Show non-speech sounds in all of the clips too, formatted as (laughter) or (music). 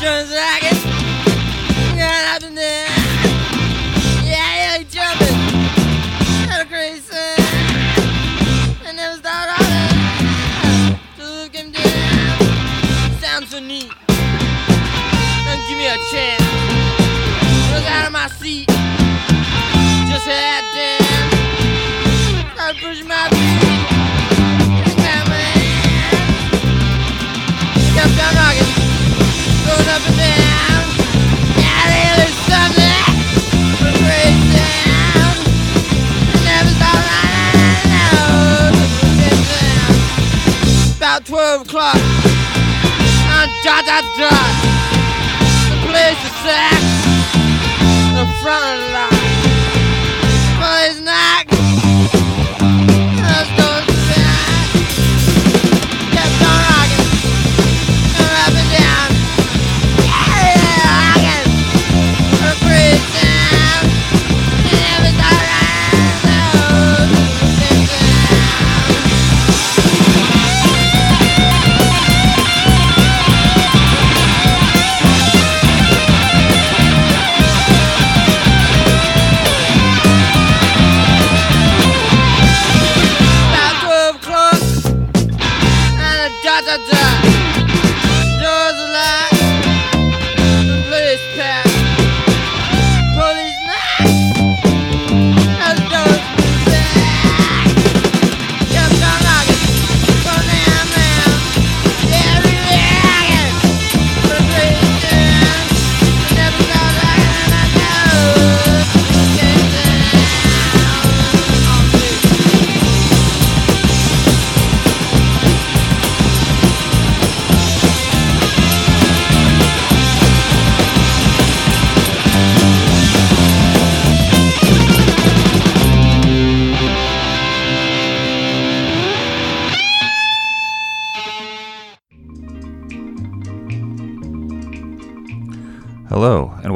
Jones Rocket. Got up and down. Down. Never. About 12 o'clock. On dot dot dot. The place is sacked. The front lot.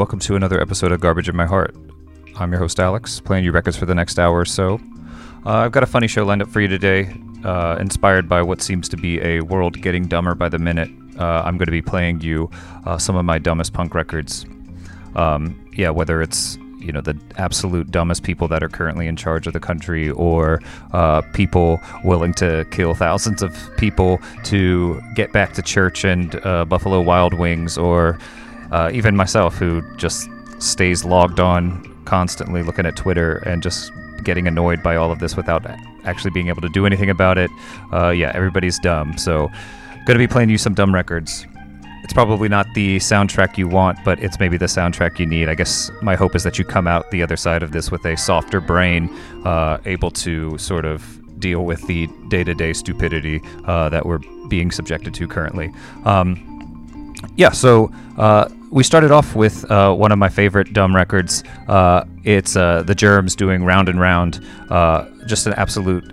Welcome to another episode of Garbage in My Heart. I'm your host, Alex, playing you records for the next hour or so. Uh, I've got a funny show lined up for you today, uh, inspired by what seems to be a world getting dumber by the minute. Uh, I'm going to be playing you uh, some of my dumbest punk records. Um, yeah, whether it's you know the absolute dumbest people that are currently in charge of the country, or uh, people willing to kill thousands of people to get back to church and uh, Buffalo Wild Wings, or uh, even myself who just stays logged on constantly looking at Twitter and just getting annoyed by all of this without actually being able to do anything about it. Uh, yeah, everybody's dumb. So, gonna be playing you some dumb records. It's probably not the soundtrack you want, but it's maybe the soundtrack you need. I guess my hope is that you come out the other side of this with a softer brain, uh, able to sort of deal with the day to day stupidity uh, that we're being subjected to currently. Um, yeah, so uh, we started off with uh, one of my favorite dumb records. Uh, it's uh, the Germs doing Round and Round. Uh, just an absolute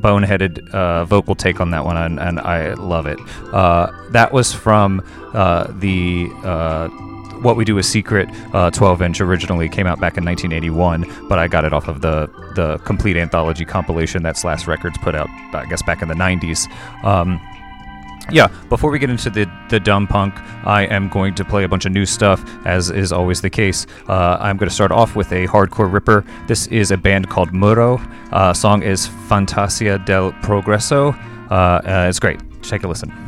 boneheaded uh, vocal take on that one, and, and I love it. That was from the. What we do is secret 12 inch originally came out back in 1981 but i got it off of the the complete anthology compilation that slash records put out i guess back in the 90s um, yeah, before we get into the, the dumb punk, I am going to play a bunch of new stuff, as is always the case. Uh, I'm going to start off with a hardcore ripper. This is a band called Muro. Uh, song is Fantasia del Progreso. Uh, uh, it's great. Take a listen.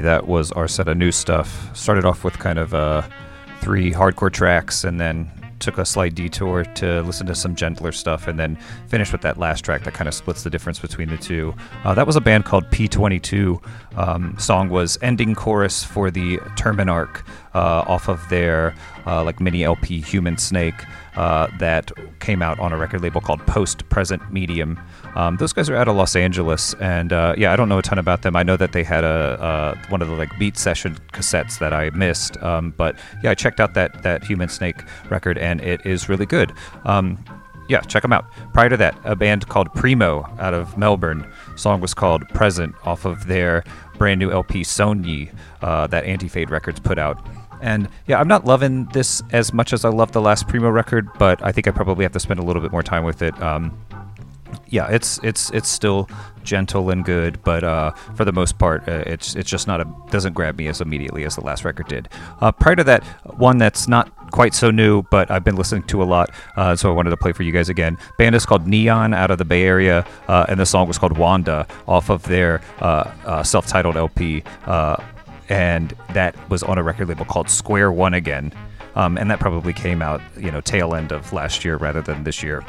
That was our set of new stuff. Started off with kind of uh, three hardcore tracks and then took a slight detour to listen to some gentler stuff and then finished with that last track that kind of splits the difference between the two. Uh, that was a band called P22. Um, song was ending chorus for the Terminarch uh, off of their uh, like mini LP Human Snake uh, that came out on a record label called Post Present Medium. Um, those guys are out of Los Angeles, and uh, yeah, I don't know a ton about them. I know that they had a one of the like beat session cassettes that I missed, um, but yeah, I checked out that that Human Snake record, and it is really good. Um, yeah, check them out. Prior to that, a band called Primo out of Melbourne. Song was called Present off of their brand new LP Sogni uh, that Anti Fade Records put out. And yeah, I'm not loving this as much as I love the last Primo record, but I think I probably have to spend a little bit more time with it. Um, yeah, it's it's it's still gentle and good, but uh, for the most part, uh, it's it's just not a doesn't grab me as immediately as the last record did. Uh, prior to that, one that's not quite so new, but I've been listening to a lot, uh, so I wanted to play for you guys again. Band is called Neon out of the Bay Area, uh, and the song was called Wanda off of their uh, self-titled LP, and that was on a record label called Square One Again. Um, and that probably came out, you know, tail end of last year rather than this year.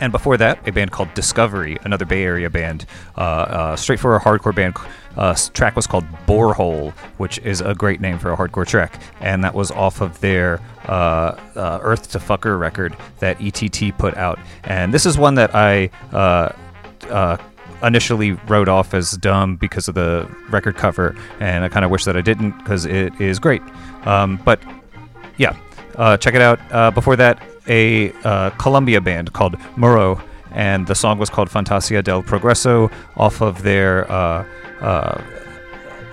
And before that, a band called Discovery, another Bay Area band, uh, uh, straight for a hardcore band. Uh, track was called Borehole, which is a great name for a hardcore track, and that was off of their uh, uh, Earth to Fucker record that ETT put out. And this is one that I uh, initially wrote off as dumb because of the record cover, and I kind of wish that I didn't because it is great. Um, but yeah, check it out. before that, a uh, band called Muro, and the song was called Fantasia del Progreso off of their uh, uh,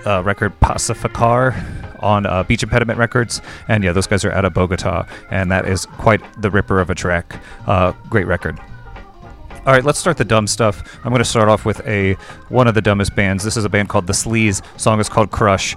uh record Pacificar on uh, Beach Impediment Records. And yeah, those guys are out of Bogota, and that is quite the ripper of a track. Uh, great record. All right, let's start the dumb stuff. I'm going to start off with a one of the dumbest bands. This is a band called The Sleaze. Song is called Crush.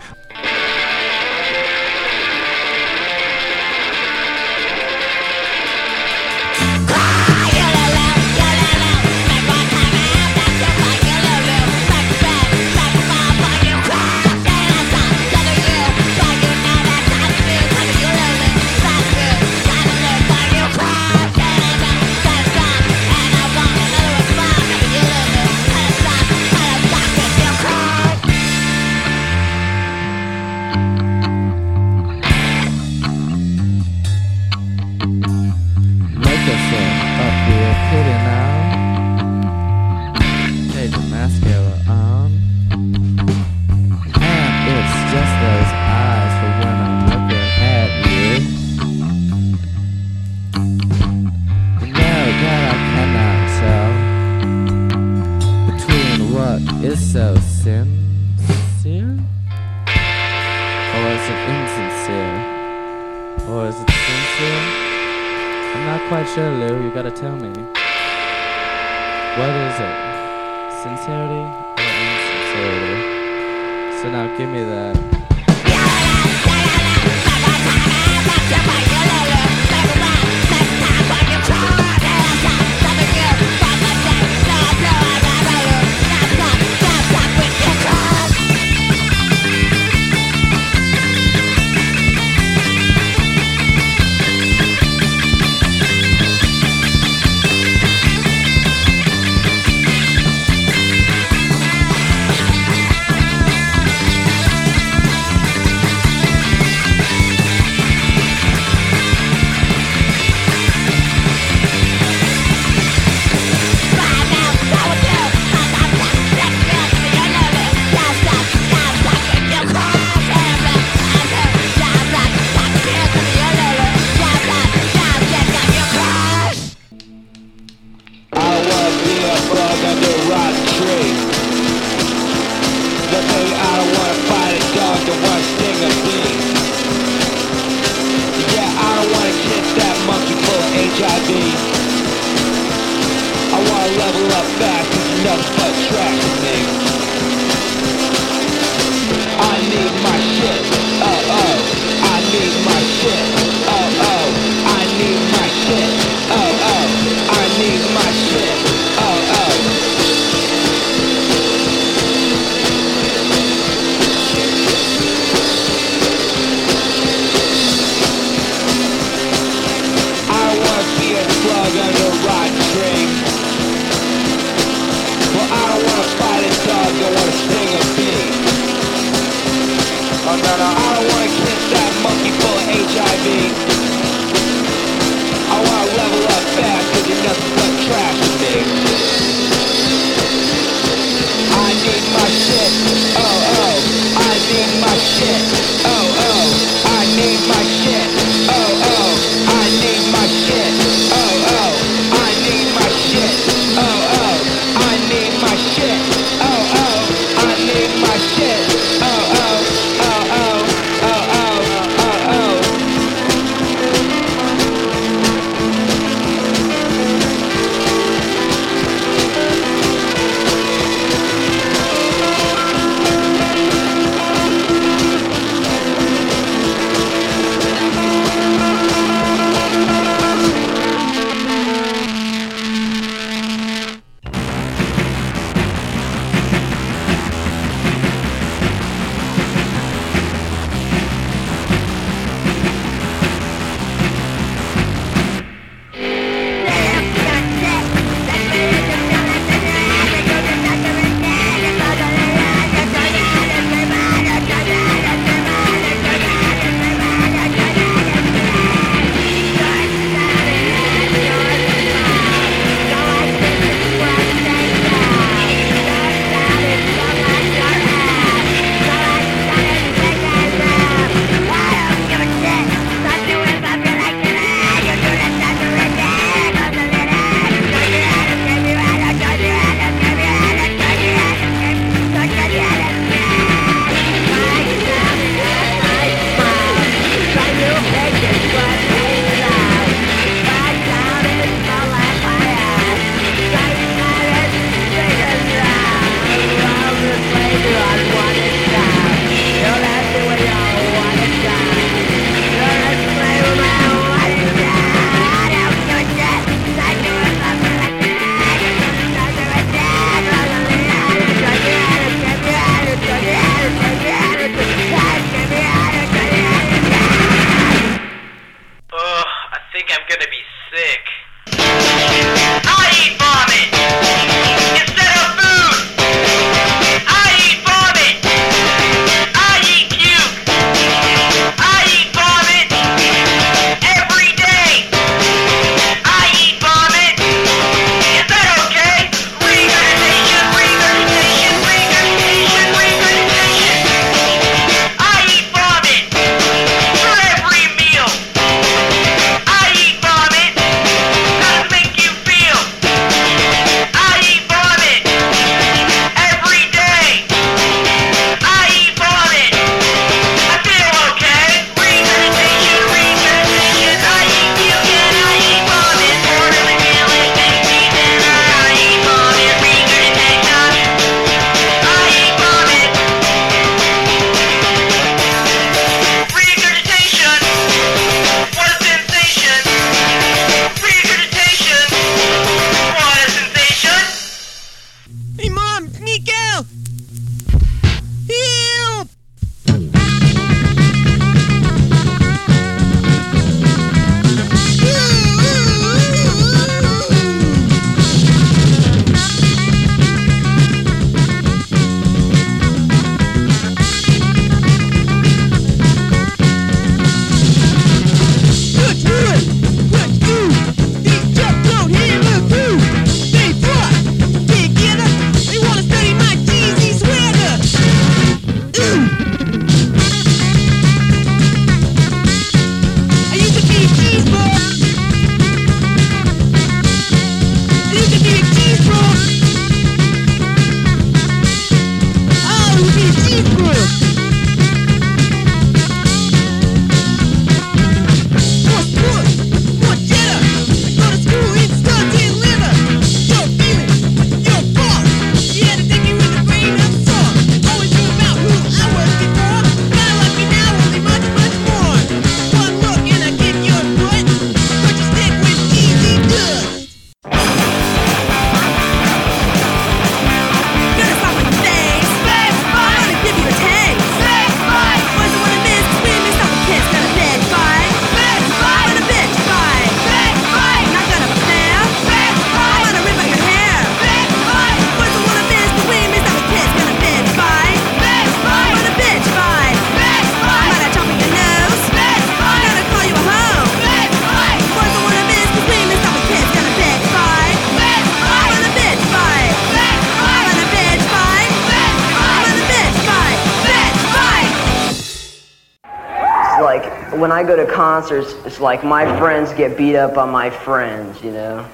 I go to concerts, it's like my friends get beat up on my friends, you know.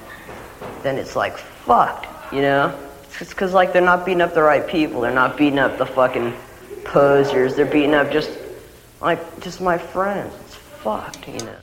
Then it's like fucked, you know. It's because like they're not beating up the right people. They're not beating up the fucking posers. They're beating up just like just my friends. It's fucked, you know.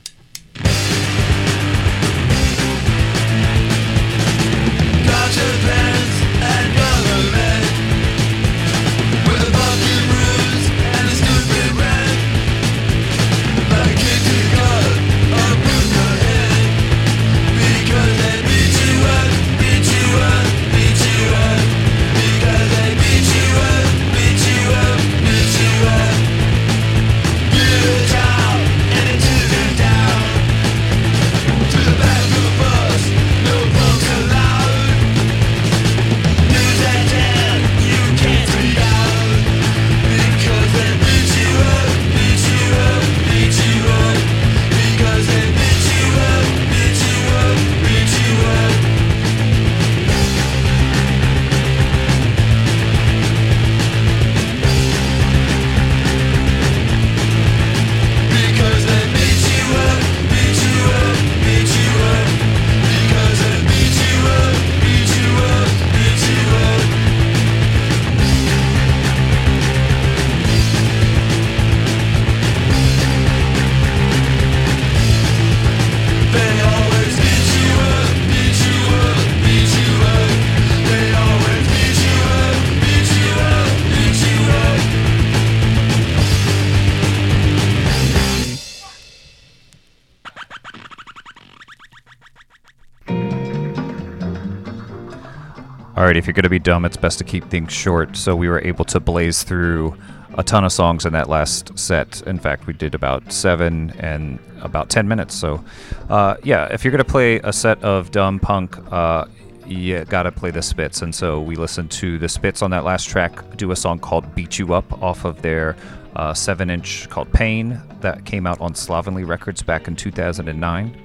All right, if you're going to be dumb, it's best to keep things short. So we were able to blaze through a ton of songs in that last set. In fact, we did about seven and about 10 minutes. So, uh, yeah, if you're going to play a set of dumb punk, uh, you got to play the Spits. And so we listened to the Spits on that last track do a song called Beat You Up off of their uh, seven inch called Pain that came out on Slovenly Records back in 2009.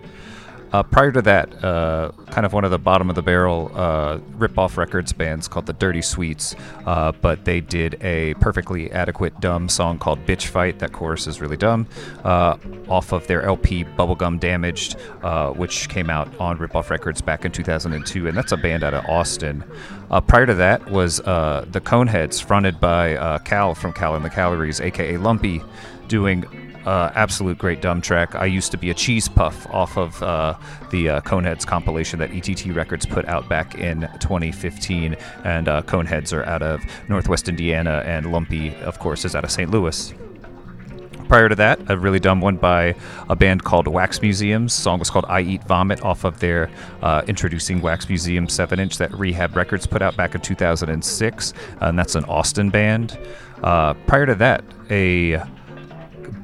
Uh, prior to that, uh, kind of one of the bottom of the barrel uh, rip-off records bands called the Dirty Sweets, uh, but they did a perfectly adequate dumb song called "Bitch Fight." That chorus is really dumb, uh, off of their LP "Bubblegum Damaged," uh, which came out on Rip-Off Records back in 2002, and that's a band out of Austin. prior to that was the Coneheads, fronted by Cal from Cal and the Calories, aka Lumpy, doing uh, absolute great dumb track. I used to be a cheese puff off of uh, the uh, Coneheads compilation that ETT Records put out back in 2015. And uh, Coneheads are out of Northwest Indiana, and Lumpy, of course, is out of St. Louis. Prior to that, a really dumb one by a band called Wax Museums. The song was called I Eat Vomit off of their uh, Introducing Wax Museum 7 inch that Rehab Records put out back in 2006. and that's an Austin band. Uh, prior to that, a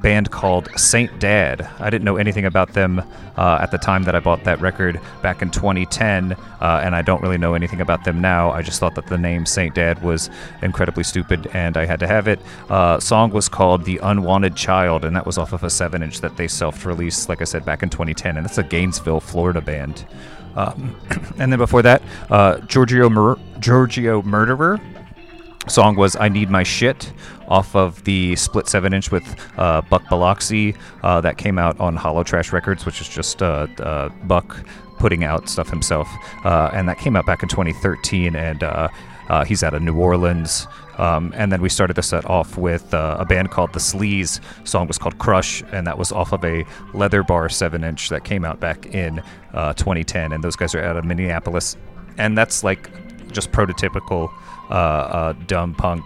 band called Saint Dad. I didn't know anything about them uh, at the time that I bought that record back in 2010, uh, and I don't really know anything about them now. I just thought that the name Saint Dad was incredibly stupid, and I had to have it. Uh, song was called The Unwanted Child, and that was off of a 7 inch that they self released, like I said, back in 2010, and that's a Gainesville, Florida band. Um, (clears throat) and then before that, uh, Giorgio, Mur- Giorgio Murderer song was I Need My Shit off of the split 7 inch with uh, Buck Biloxi uh, that came out on Hollow Trash Records, which is just uh, uh Buck putting out stuff himself. Uh, and that came out back in 2013, and uh, he's out of New Orleans. Um, and then we started the set off with a band called The Sleaze. Song was called Crush, and that was off of a Leather Bar 7 inch that came out back in 2010. And those guys are out of Minneapolis. And that's like just prototypical dumb punk.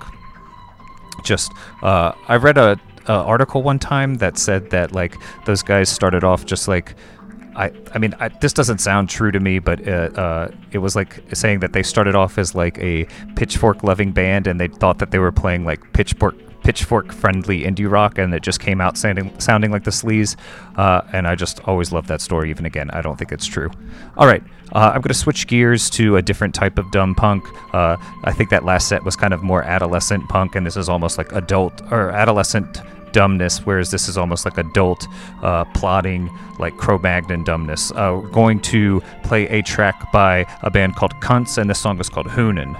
Just uh, I read a, a article one time that said that like those guys started off just like I, I mean, I, this doesn't sound true to me, but uh, uh, it was like saying that they started off as like a pitchfork loving band and they thought that they were playing like pitchfork pitchfork friendly indie rock and it just came out sounding sounding like the sleaze uh, and i just always love that story even again i don't think it's true all right uh, i'm going to switch gears to a different type of dumb punk uh, i think that last set was kind of more adolescent punk and this is almost like adult or adolescent dumbness, whereas this is almost like adult uh, plotting, like Cro-Magnon dumbness. Uh, we're going to play a track by a band called Cunts, and this song is called Hoonin'.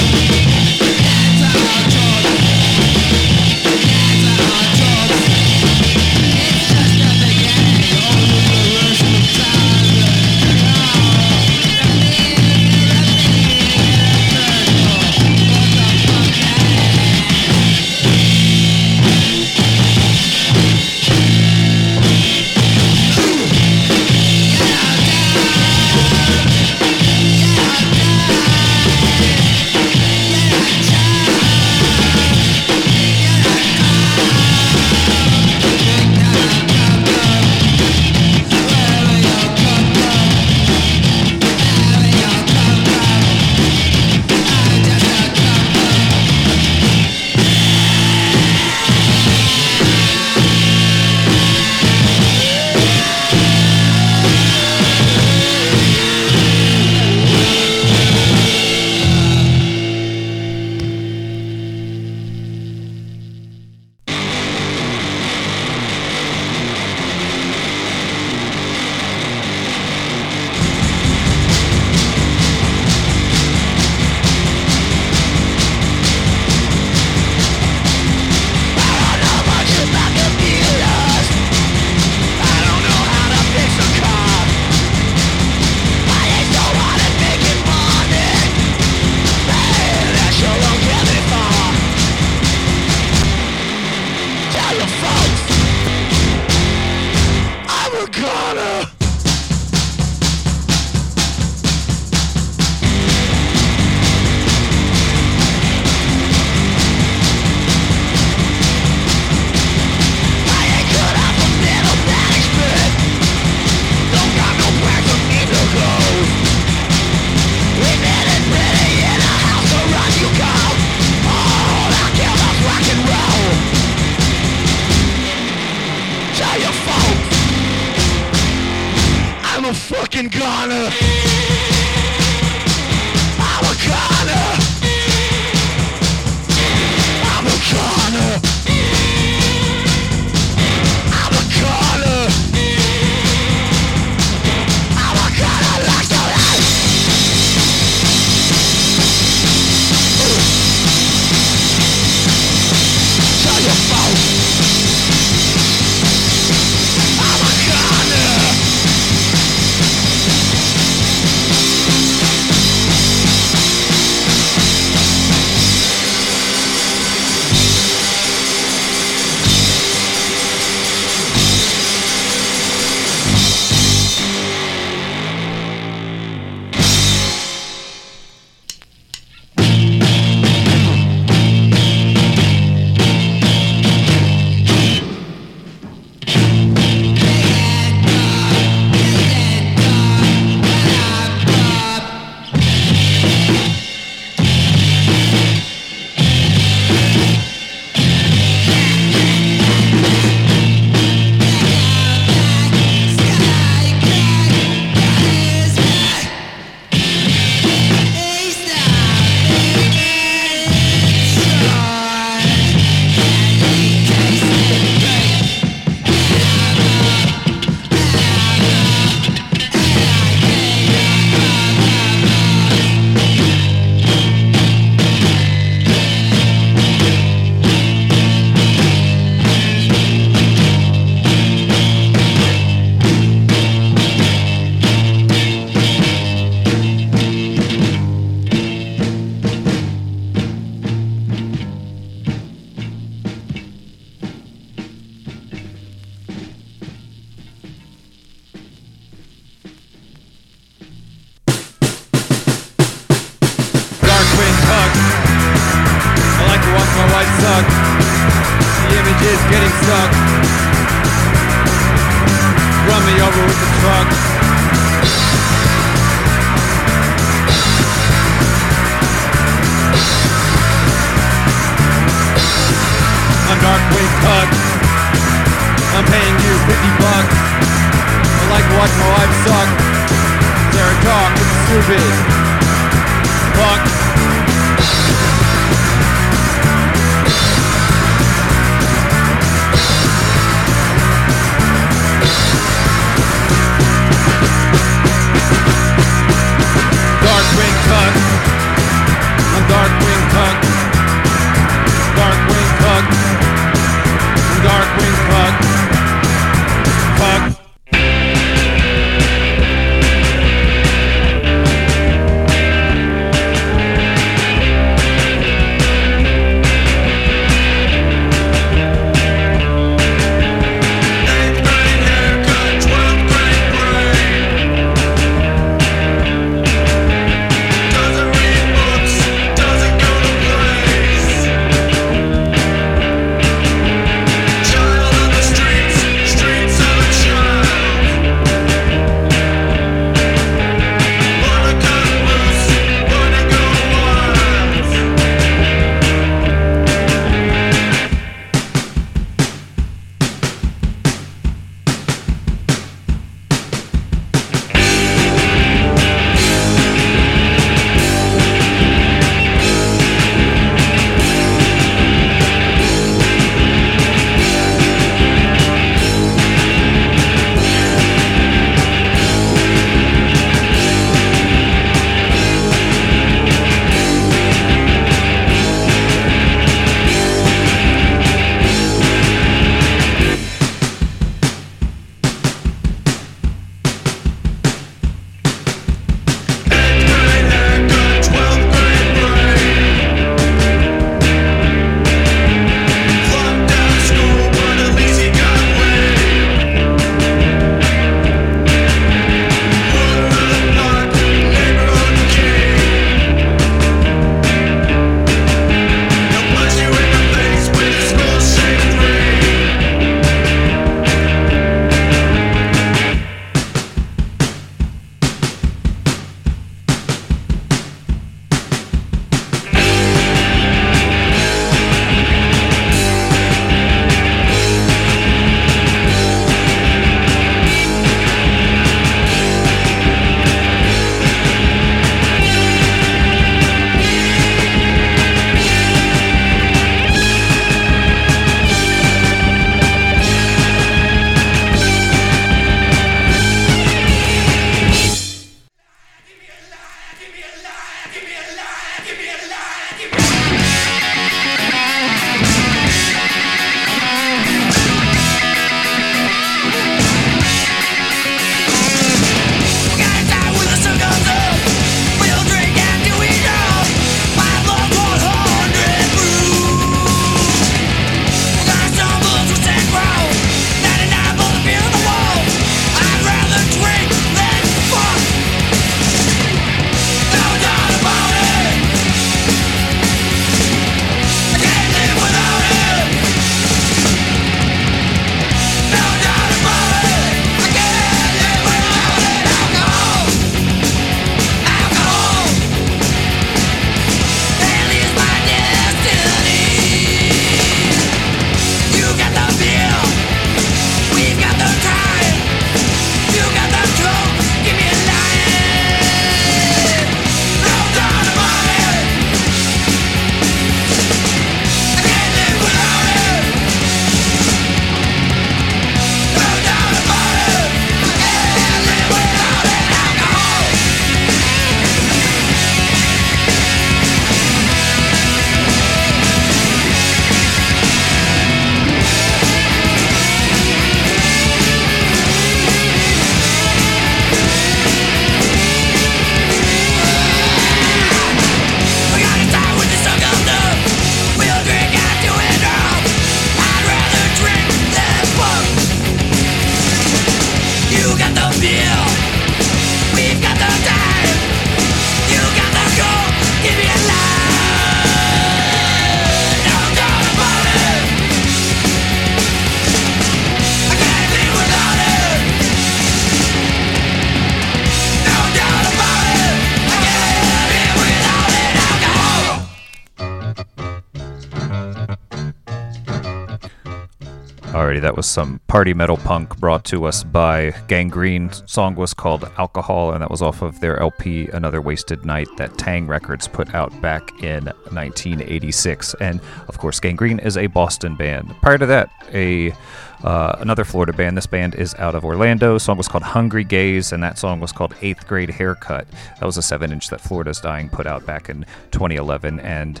That was some party metal punk brought to us by Gang Green. Song was called Alcohol, and that was off of their LP Another Wasted Night that Taang! Records put out back in 1986. And of course, Gang Green is a Boston band. Prior to that, a uh, another Florida band. This band is out of Orlando. Song was called Hungry Gaze, and that song was called Eighth Grade Haircut. That was a seven-inch that Florida's Dying put out back in 2011, and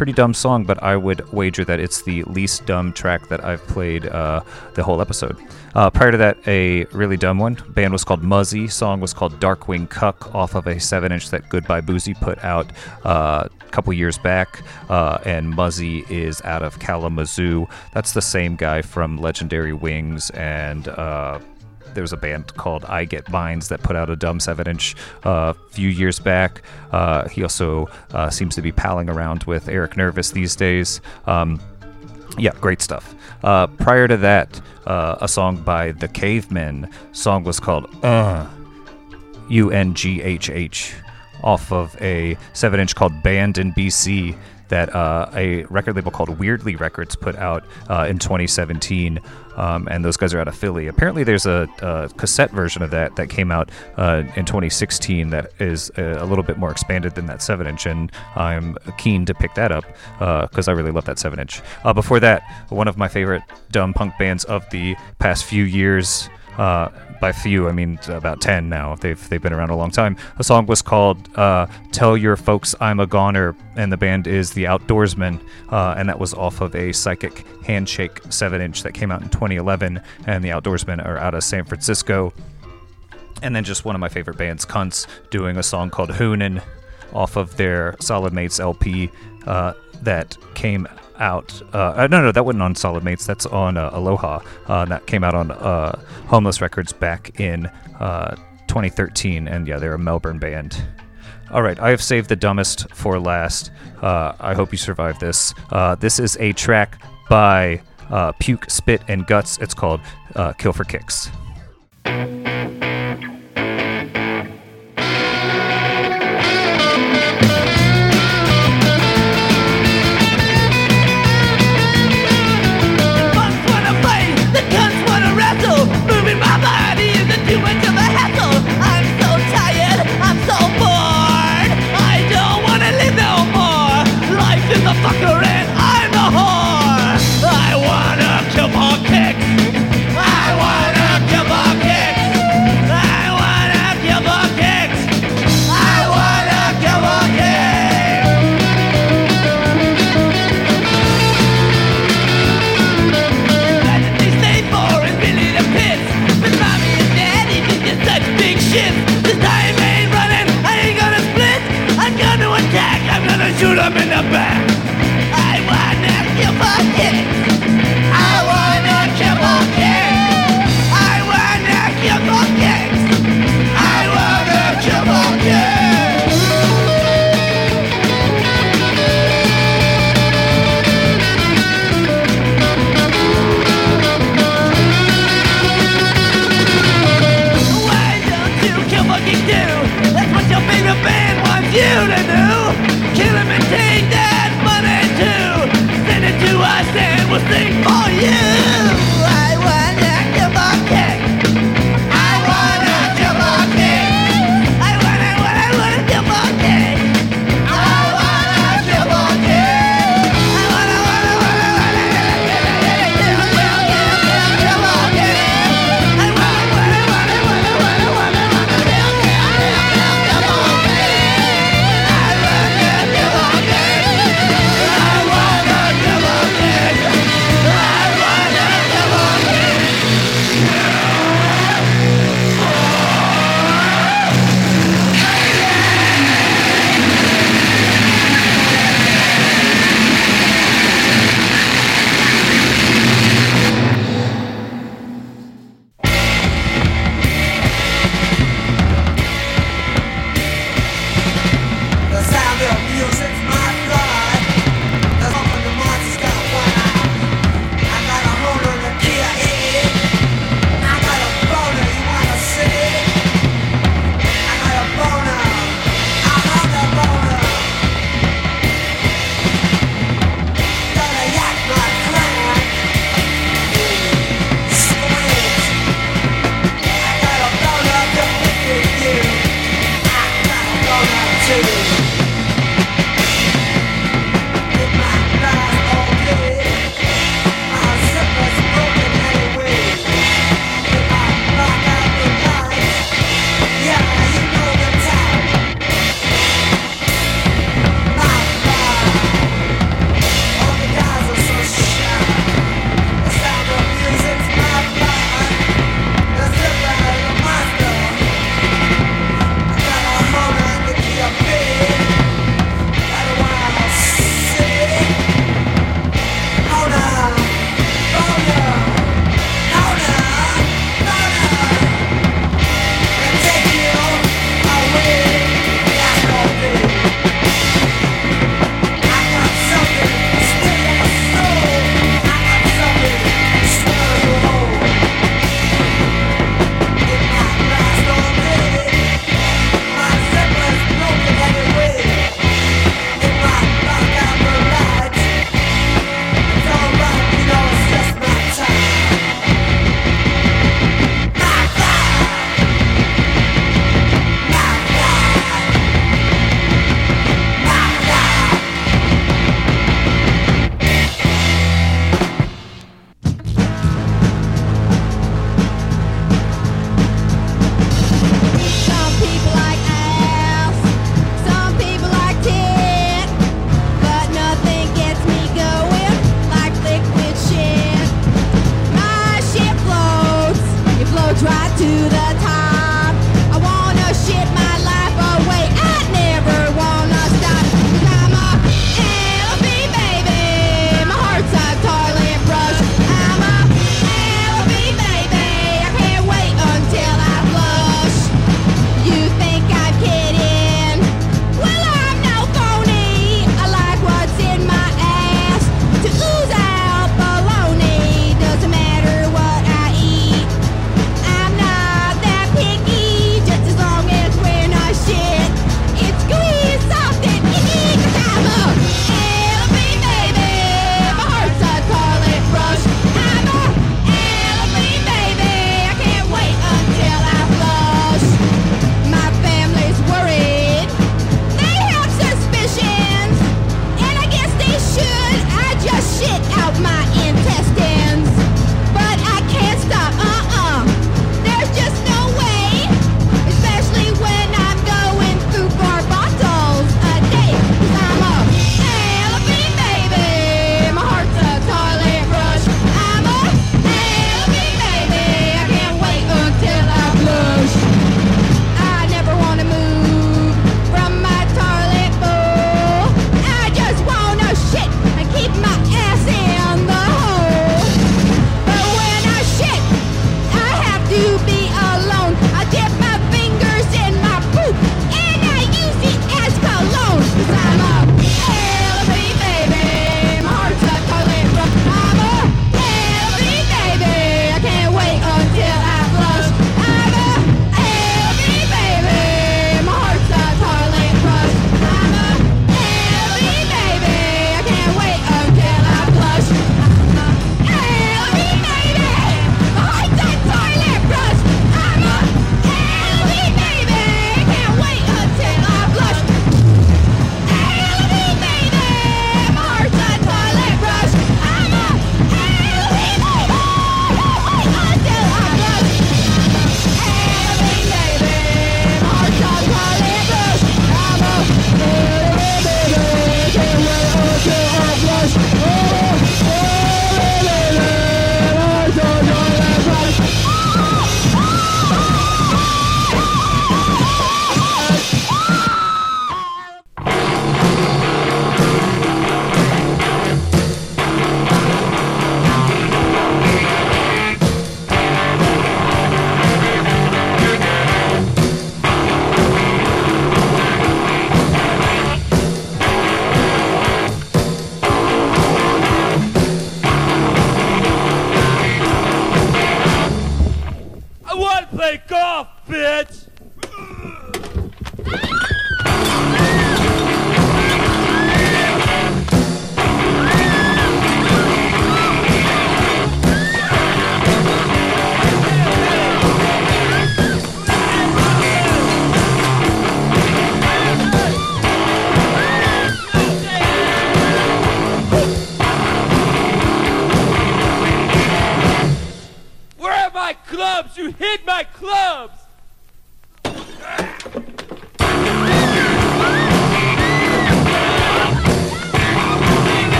pretty dumb song, but I would wager that it's the least dumb track that I've played uh, the whole episode. Uh, prior to that, a really dumb one. Band was called Muzzy. Song was called Darkwing Cuck off of a 7 inch that Goodbye Boozy put out uh, a couple years back. Uh, and Muzzy is out of Kalamazoo. That's the same guy from Legendary Wings and uh, there was a band called I Get Minds that put out a dumb seven inch a uh, few years back. Uh, he also uh, seems to be palling around with Eric Nervous these days. Um, yeah, great stuff. Uh, prior to that, uh, a song by The Cavemen. Song was called U N G H H, off of a seven inch called Band in BC that uh, a record label called Weirdly Records put out uh, in 2017 um, and those guys are out of Philly. Apparently, there's a, a cassette version of that that came out uh, in 2016 that is a, a, little bit more expanded than that 7 inch, and I'm keen to pick that up because uh, I really love that 7 inch. Uh, before that, one of my favorite dumb punk bands of the past few years. Uh, by few, I mean about 10 now. They've, they've been around a long time. The song was called uh, Tell Your Folks I'm a Goner, and the band is The Outdoorsmen, uh, and that was off of a Psychic Handshake 7 inch that came out in 2011, and The Outdoorsmen are out of San Francisco. And then just one of my favorite bands, Cunts, doing a song called Hoonin' off of their Solid Mates LP uh, that came out. Uh, uh, no, no, that wasn't on Solid Mates. That's on uh, Aloha. Uh, that came out on uh, Homeless Records back in uh, 2013. And yeah, they're a Melbourne band. All right, I have saved the dumbest for last. I hope you survive this. this is a track by Puke, Spit, and Guts. It's called Kill for Kicks.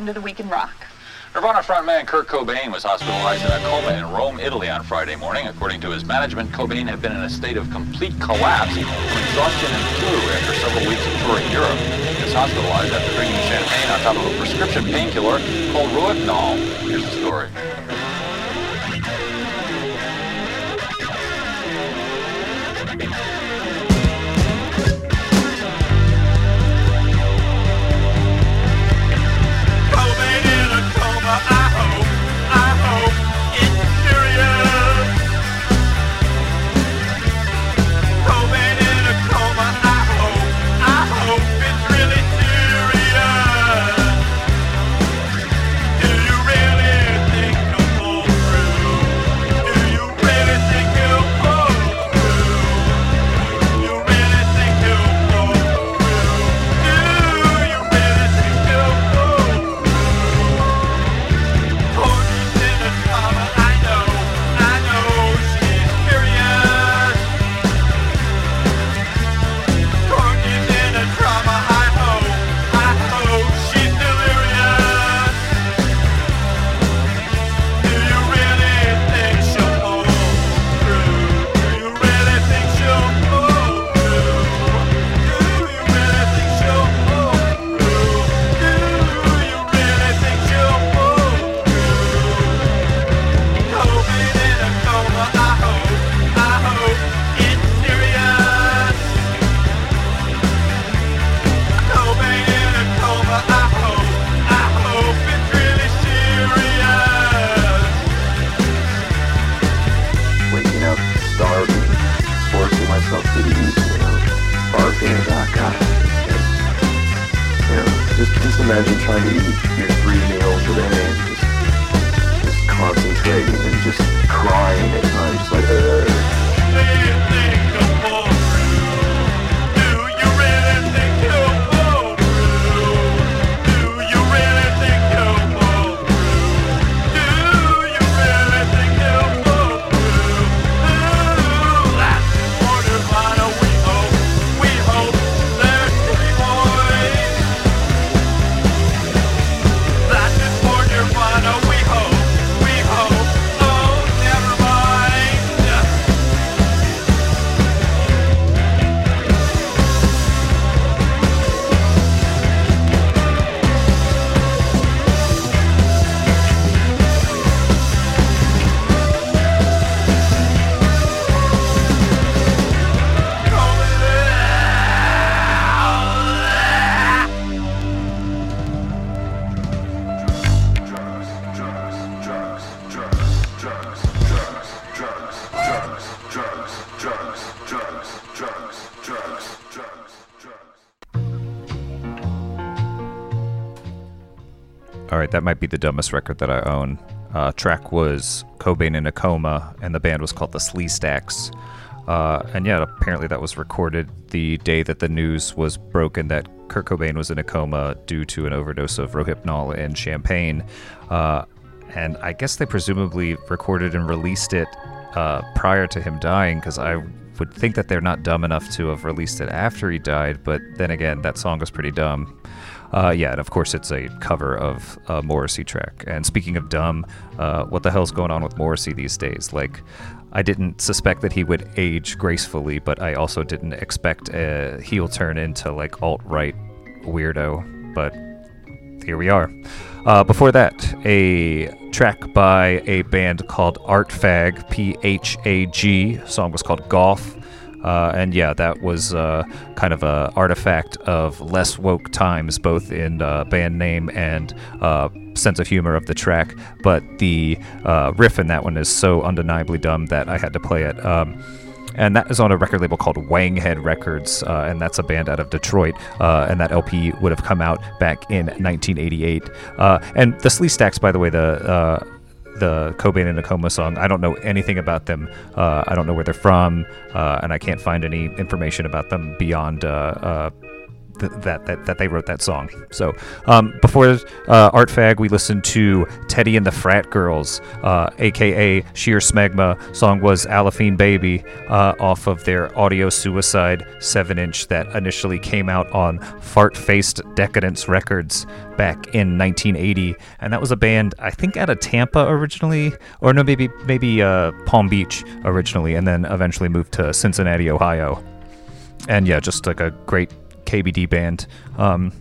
Welcome to the Week in Rock. Nirvana frontman Kurt Cobain was hospitalized in a coma in Rome, Italy on Friday morning. According to his management, Cobain had been in a state of complete collapse from exhaustion and flu after several weeks of touring Europe. He was hospitalized after drinking champagne on top of a prescription painkiller called Rohypnol. Here's the story. Might be the dumbest record that I own. Uh, track was Cobain in a Coma, and the band was called the Slee Stacks. Uh, and yeah, apparently that was recorded the day that the news was broken that Kurt Cobain was in a coma due to an overdose of Rohypnol and champagne. Uh, and I guess they presumably recorded and released it uh, prior to him dying, because I would think that they're not dumb enough to have released it after he died. But then again, that song was pretty dumb. Uh, yeah, and of course it's a cover of a Morrissey track. And speaking of dumb, uh, what the hell's going on with Morrissey these days? Like, I didn't suspect that he would age gracefully, but I also didn't expect a heel turn into like alt right weirdo. But here we are. Uh, before that, a track by a band called Art Phag, P H A G. Song was called Golf. Uh, and yeah, that was uh, kind of a artifact of less woke times, both in uh, band name and uh, sense of humor of the track. But the uh, riff in that one is so undeniably dumb that I had to play it. Um, and that is on a record label called Wanghead Records, uh, and that's a band out of Detroit. Uh, and that LP would have come out back in 1988. Uh, and the Slee Stacks, by the way, the uh, the Cobain in a Coma song. I don't know anything about them. Uh, I don't know where they're from, uh, and I can't find any information about them beyond. Th- that, that that they wrote that song. So um, before uh, Art Phag, we listened to Teddy and the Frat Girls, uh, aka Sheer Smegma. Song was Alafine Baby uh, off of their Audio Suicide 7-inch that initially came out on Fart Faced Decadence Records back in 1980, and that was a band I think out of Tampa originally, or no, maybe maybe uh, Palm Beach originally, and then eventually moved to Cincinnati, Ohio. And yeah, just like a great KBD band. Um,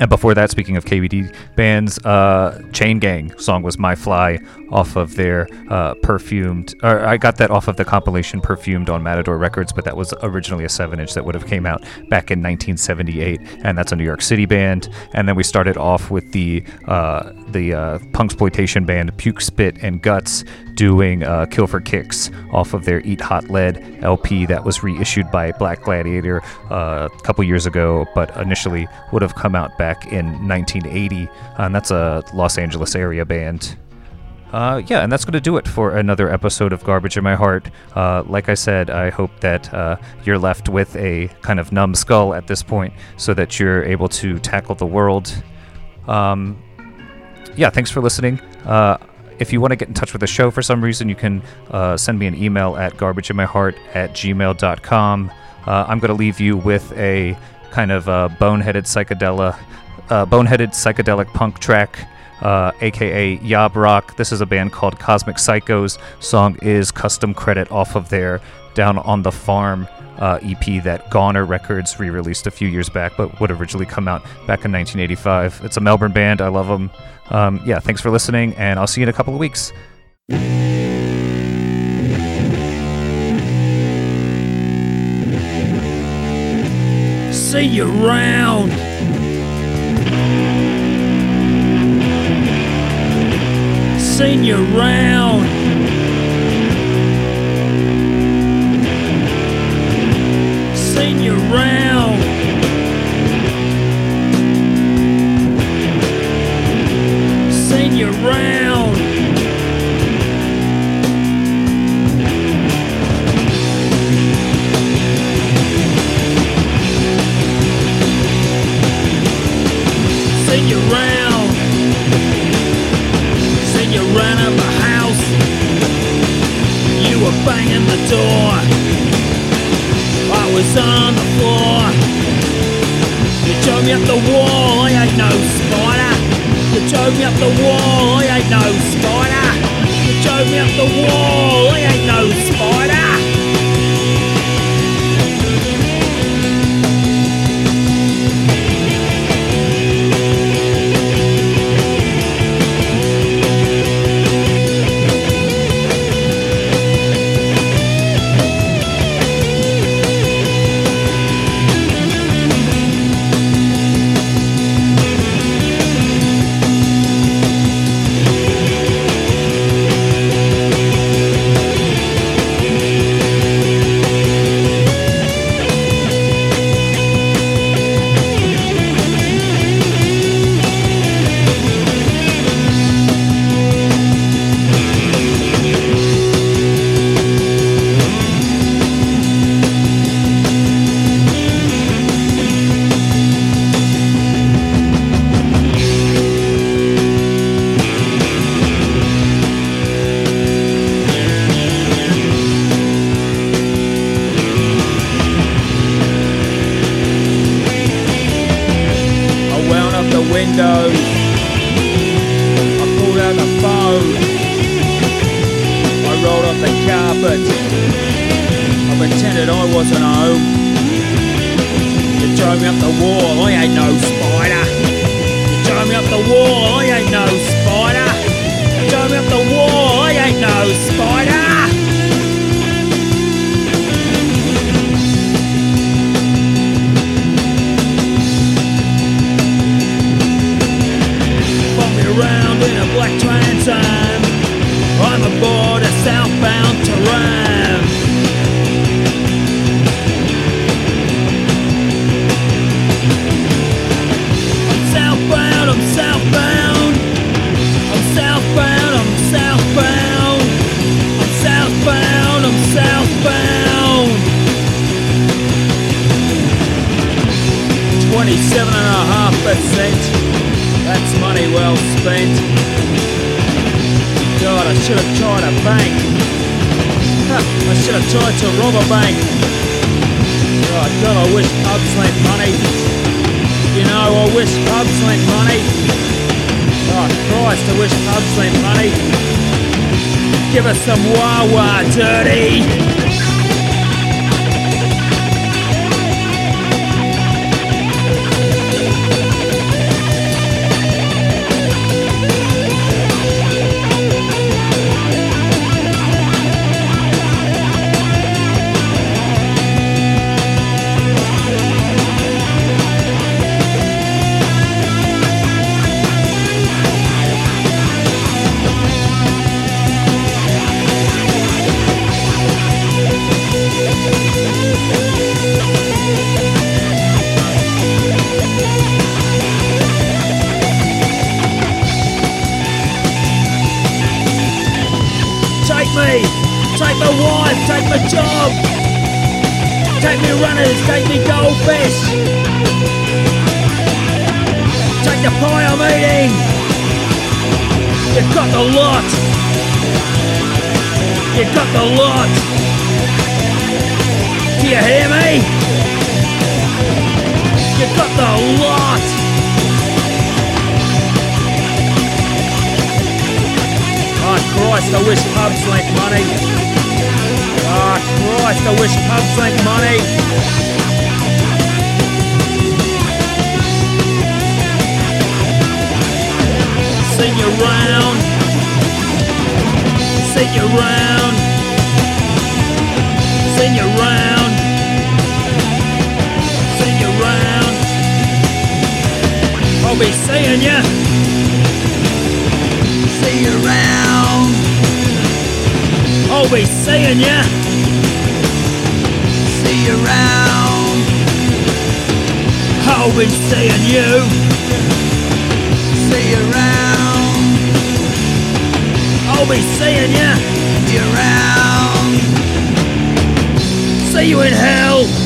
and before that, speaking of KBD bands, uh, Chain Gang song was "My Fly" off of their uh, perfumed. Or I got that off of the compilation "Perfumed" on Matador Records, but that was originally a seven-inch that would have came out back in 1978, and that's a New York City band. And then we started off with the uh, the uh, punksploitation band Puke Spit and Guts doing uh, Kill for Kicks off of their Eat Hot Lead LP that was reissued by Black Gladiator uh, a couple years ago, but initially would have come out back in 1980. And that's a Los Angeles area band. Uh, yeah, and that's going to do it for another episode of Garbage in My Heart. Uh, like I said, I hope that uh, you're left with a kind of numb skull at this point so that you're able to tackle the world. Um, yeah, thanks for listening. Uh, if you want to get in touch with the show for some reason, you can uh, send me an email at garbageinmyheart at gmail.com. Uh, I'm going to leave you with a kind of uh, boneheaded psychedelic, uh, boneheaded psychedelic punk track, uh, aka Yob Rock. This is a band called Cosmic Psychos. Song is custom credit off of their Down on the Farm uh, EP that Goner Records re-released a few years back, but would originally come out back in 1985. It's a Melbourne band. I love them. Um, yeah, thanks for listening, and I'll see you in a couple of weeks. See you around. Seen you around. Seen you around. Seen you around. You around. Seen you a house. You were banging the door. I was on the floor. You drove me up the wall. I ain't no spider. You drove me up the wall. I ain't no spider. You drove me up the wall. I ain't no spider. You've got the lot! Do you hear me? You've got the lot! Oh Christ, I wish pubs lent money. Oh Christ, I wish pubs lent money. Sing you round. Sing you round. You round. You round. I'll be seeing ya. See you around. I'll be seeing ya. See you around. I'll be seeing you. See you around. I'll be seeing you around. See you in hell.